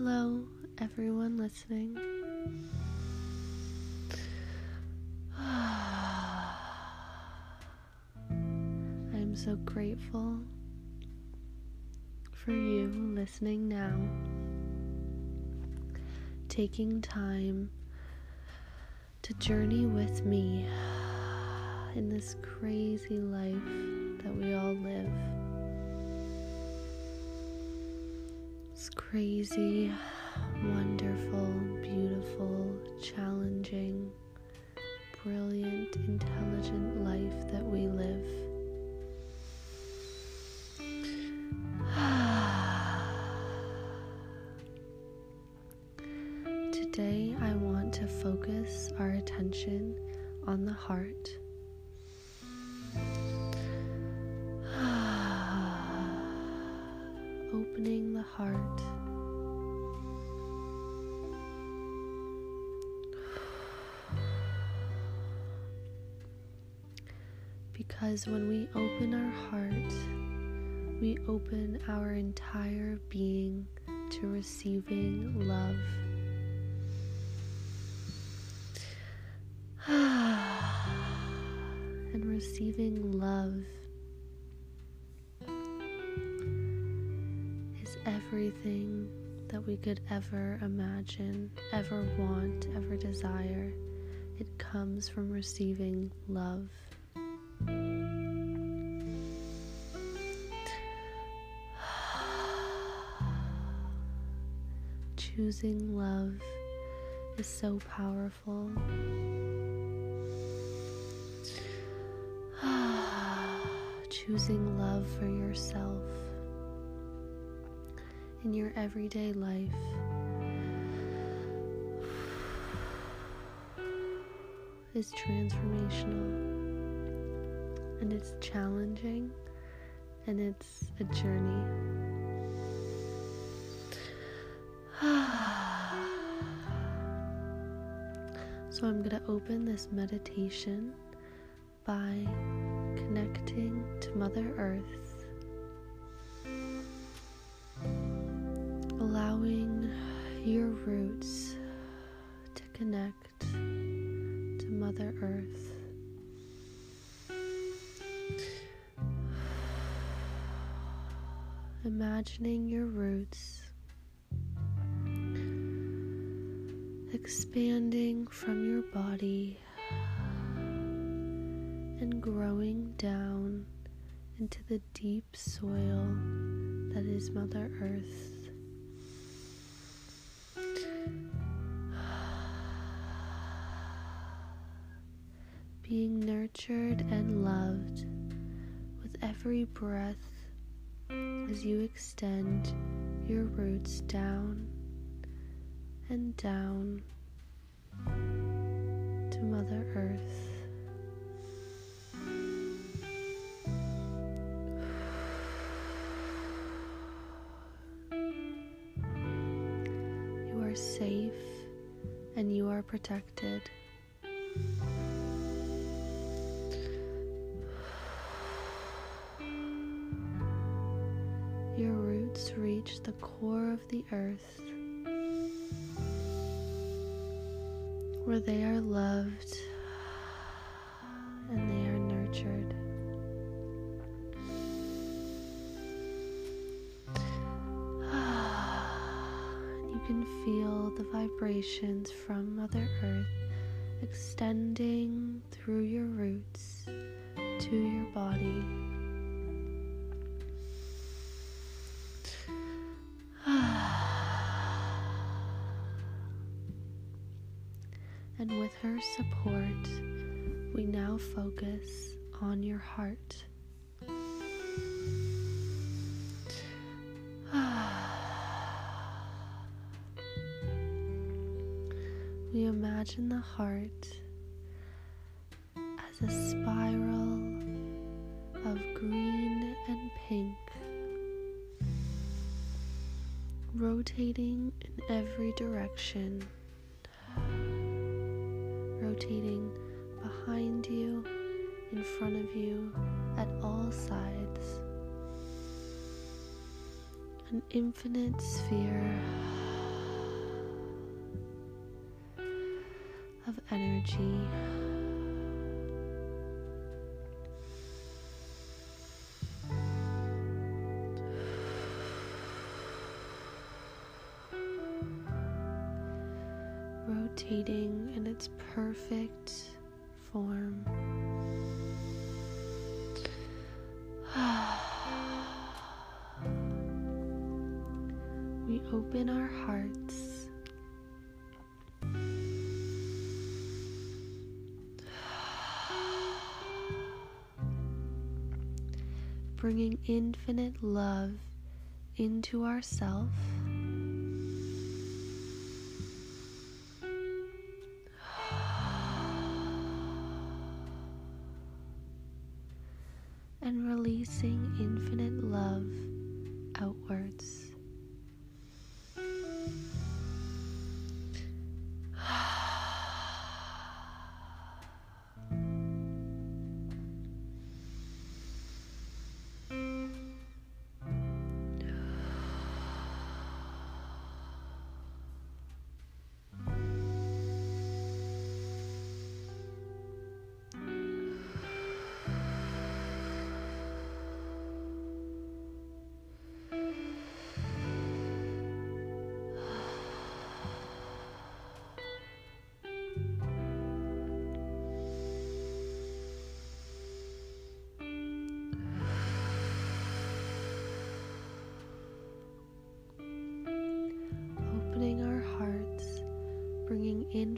Hello, everyone listening. I'm so grateful for you listening now, taking time to journey with me in this crazy life that we all live. It's crazy, wonderful, beautiful, challenging, brilliant, intelligent life that we live. Today, I want to focus our attention on the heart. Opening the heart. Because when we open our heart, we open our entire being to receiving love. and receiving love is everything that we could ever imagine, ever want, ever desire. It comes from receiving love. Choosing love is so powerful. Choosing love for yourself in your everyday life. Is transformational and it's challenging and it's a journey. So, I'm going to open this meditation by connecting to Mother Earth, allowing your roots to connect to Mother Earth. Imagining your roots expanding from your body and growing down into the deep soil that is Mother Earth. Being nurtured and loved with every breath as you extend your roots down and down to Mother Earth. You are safe and you are protected. Your roots reach the core of the earth where they are loved and they are nurtured. You can feel the vibrations from Mother Earth extending through your roots to your body. And with her support, we now focus on your heart. We imagine the heart as a spiral of green and pink, rotating in every direction rotating behind you, in front of you, at all sides. An infinite sphere of energy. Rotating in its perfect form. we open our hearts. Bringing infinite love into ourself. And releasing infinite love outwards.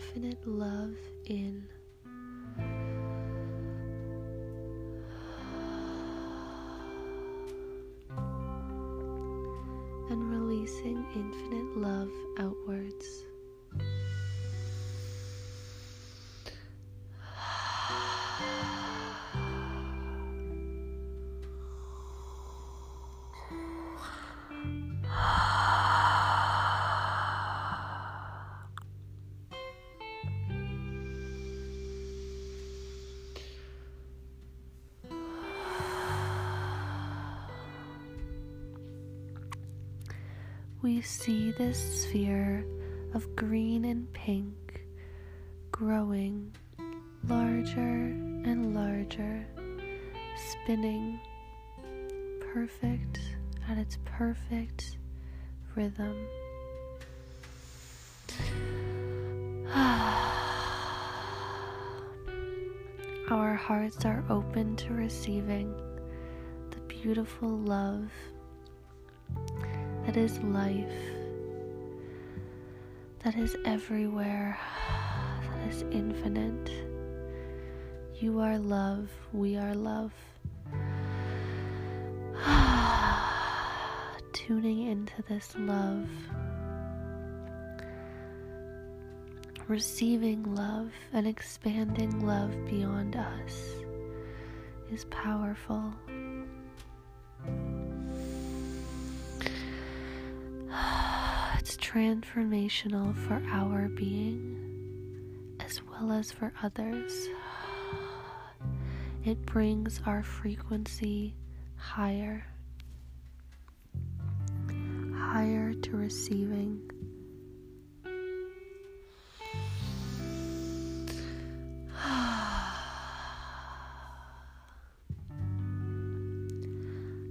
Infinite love in. And releasing infinite love outwards. We see this sphere of green and pink growing larger and larger, spinning perfect at its perfect rhythm. Our hearts are open to receiving the beautiful love that is life, that is everywhere, that is infinite. You are love, we are love. Tuning into this love, receiving love and expanding love beyond us is powerful. It's transformational for our being as well as for others. It brings our frequency higher, higher to receiving.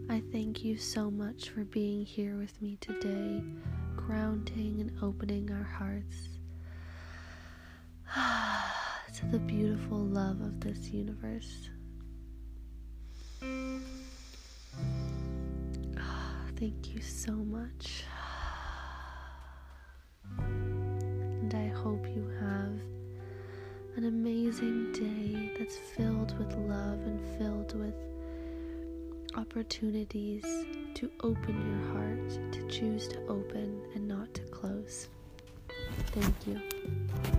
I thank you so much for being here with me today, grounding and opening our hearts to the beautiful love of this universe. Thank you so much. And I hope you have an amazing day that's filled with love and filled with opportunities to open your heart, to choose to open and not to close. Thank you.